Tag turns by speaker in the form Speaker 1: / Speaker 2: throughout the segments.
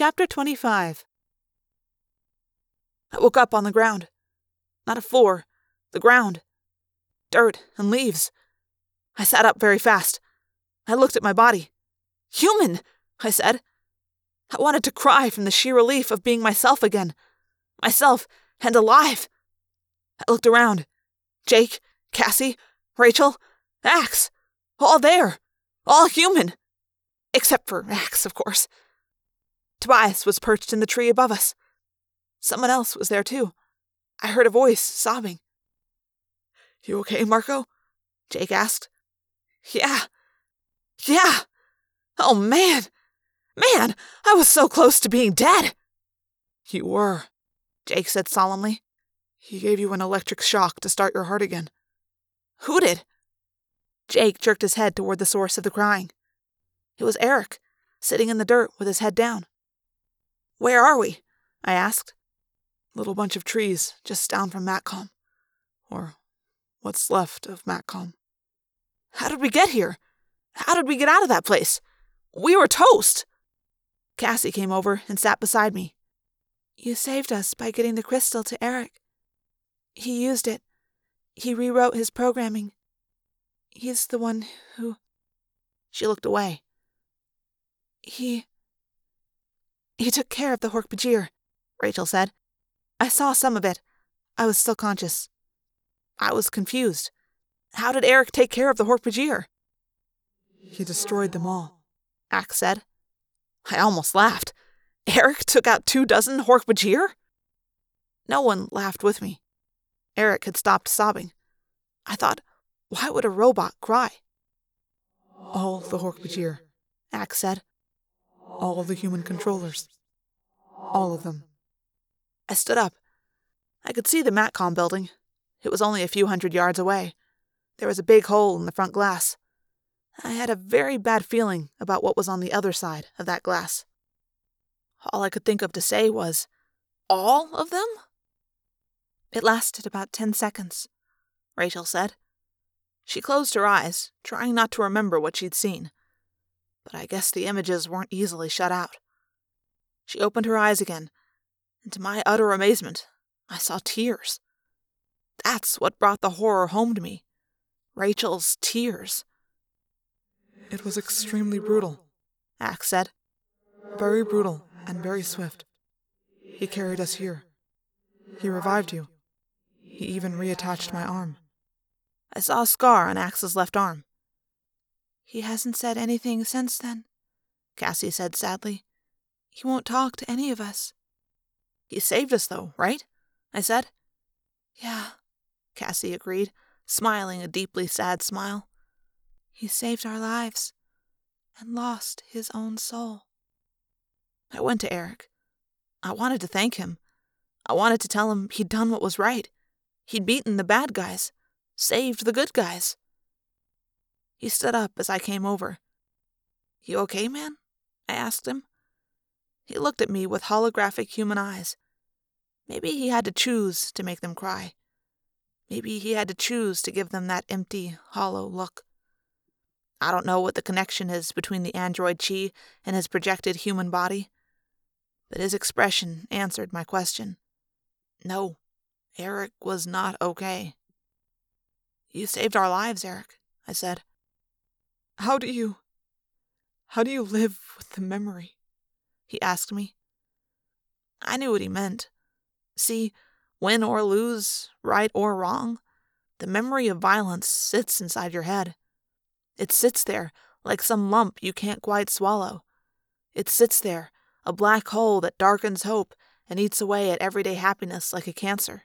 Speaker 1: Chapter 25 I woke up on the ground. Not a floor, the ground. Dirt and leaves. I sat up very fast. I looked at my body. Human, I said. I wanted to cry from the sheer relief of being myself again. Myself and alive. I looked around. Jake, Cassie, Rachel, Ax. All there. All human. Except for Ax, of course. Tobias was perched in the tree above us. Someone else was there, too. I heard a voice sobbing. You okay, Marco? Jake asked. Yeah. Yeah. Oh, man. Man, I was so close to being dead. You were, Jake said solemnly. He gave you an electric shock to start your heart again. Who did? Jake jerked his head toward the source of the crying. It was Erek, sitting in the dirt with his head down. Where are we? I asked. Little bunch of trees just down from Matcom. Or what's left of Matcom. How did we get here? How did we get out of that place? We were toast! Cassie came over and sat beside me. You saved us by getting the crystal to Erek. He used it. He rewrote his programming. He's the one who. She looked away. He. He took care of the Hork-Bajir, Rachel said. I saw some of it. I was still conscious. I was confused. How did Erek take care of the Hork-Bajir? He destroyed them all, Ax said. I almost laughed. Erek took out two dozen Hork-Bajir? No one laughed with me. Erek had stopped sobbing. I thought, why would a robot cry? All the Hork-Bajir, Ax said. All the human controllers. All of them. I stood up. I could see the Matcom building. It was only a few hundred yards away. There was a big hole in the front glass. I had a very bad feeling about what was on the other side of that glass. All I could think of to say was, All of them? It lasted about ten seconds, Rachel said. She closed her eyes, trying not to remember what she'd seen. But I guess the images weren't easily shut out. She opened her eyes again, and to my utter amazement, I saw tears. That's what brought the horror home to me. Rachel's tears. It was extremely brutal, Ax said. Very brutal and very swift. He carried us here. He revived you. He even reattached my arm. I saw a scar on Ax's left arm. He hasn't said anything since then, Cassie said sadly. He won't talk to any of us. He saved us, though, right? I said. Yeah, Cassie agreed, smiling a deeply sad smile. He saved our lives and lost his own soul. I went to Erek. I wanted to thank him. I wanted to tell him he'd done what was right. He'd beaten the bad guys, saved the good guys. He stood up as I came over. You okay, man? I asked him. He looked at me with holographic human eyes. Maybe he had to choose to make them cry. Maybe he had to choose to give them that empty, hollow look. I don't know what the connection is between the android Chee and his projected human body, but his expression answered my question. No, Erek was not okay. You saved our lives, Erek, I said. How do you. How do you live with the memory? He asked me. I knew what he meant. See, win or lose, right or wrong, the memory of violence sits inside your head. It sits there like some lump you can't quite swallow. It sits there, a black hole that darkens hope and eats away at everyday happiness like a cancer.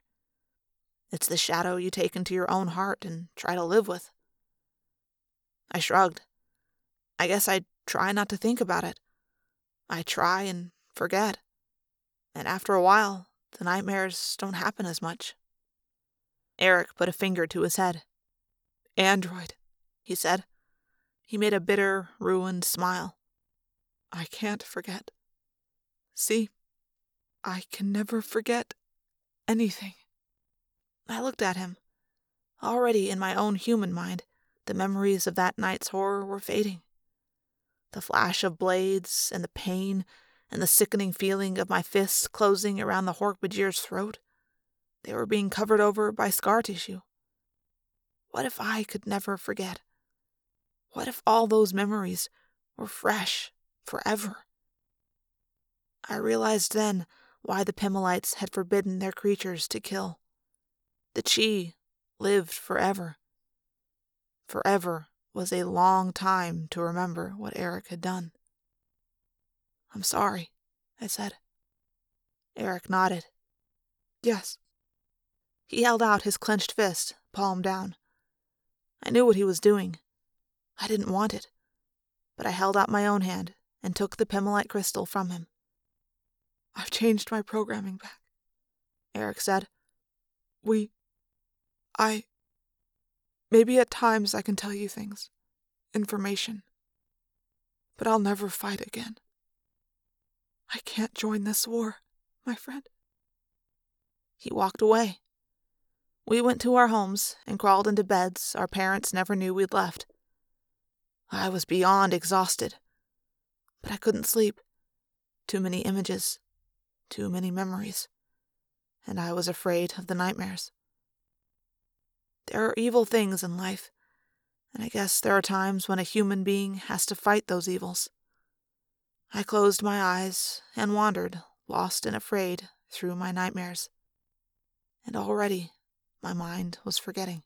Speaker 1: It's the shadow you take into your own heart and try to live with. I shrugged. I guess I try not to think about it. I try and forget. And after a while, the nightmares don't happen as much. Erek put a finger to his head. Android, he said. He made a bitter, ruined smile. I can't forget. See, I can never forget anything. I looked at him. Already in my own human mind, the memories of that night's horror were fading. The flash of blades and the pain and the sickening feeling of my fists closing around the Hork-Bajir's throat. They were being covered over by scar tissue. What if I could never forget? What if all those memories were fresh forever? I realized then why the Pemalites had forbidden their creatures to kill. The Chee lived forever. Forever was a long time to remember what Erek had done. I'm sorry, I said. Erek nodded. Yes. He held out his clenched fist, palm down. I knew what he was doing. I didn't want it, but I held out my own hand and took the Pemalite crystal from him. I've changed my programming back, Erek said. We. I. Maybe at times I can tell you things, information, but I'll never fight again. I can't join this war, my friend. He walked away. We went to our homes and crawled into beds our parents never knew we'd left. I was beyond exhausted, but I couldn't sleep. Too many images, too many memories, and I was afraid of the nightmares. There are evil things in life, and I guess there are times when a human being has to fight those evils. I closed my eyes and wandered, lost and afraid, through my nightmares. And already my mind was forgetting.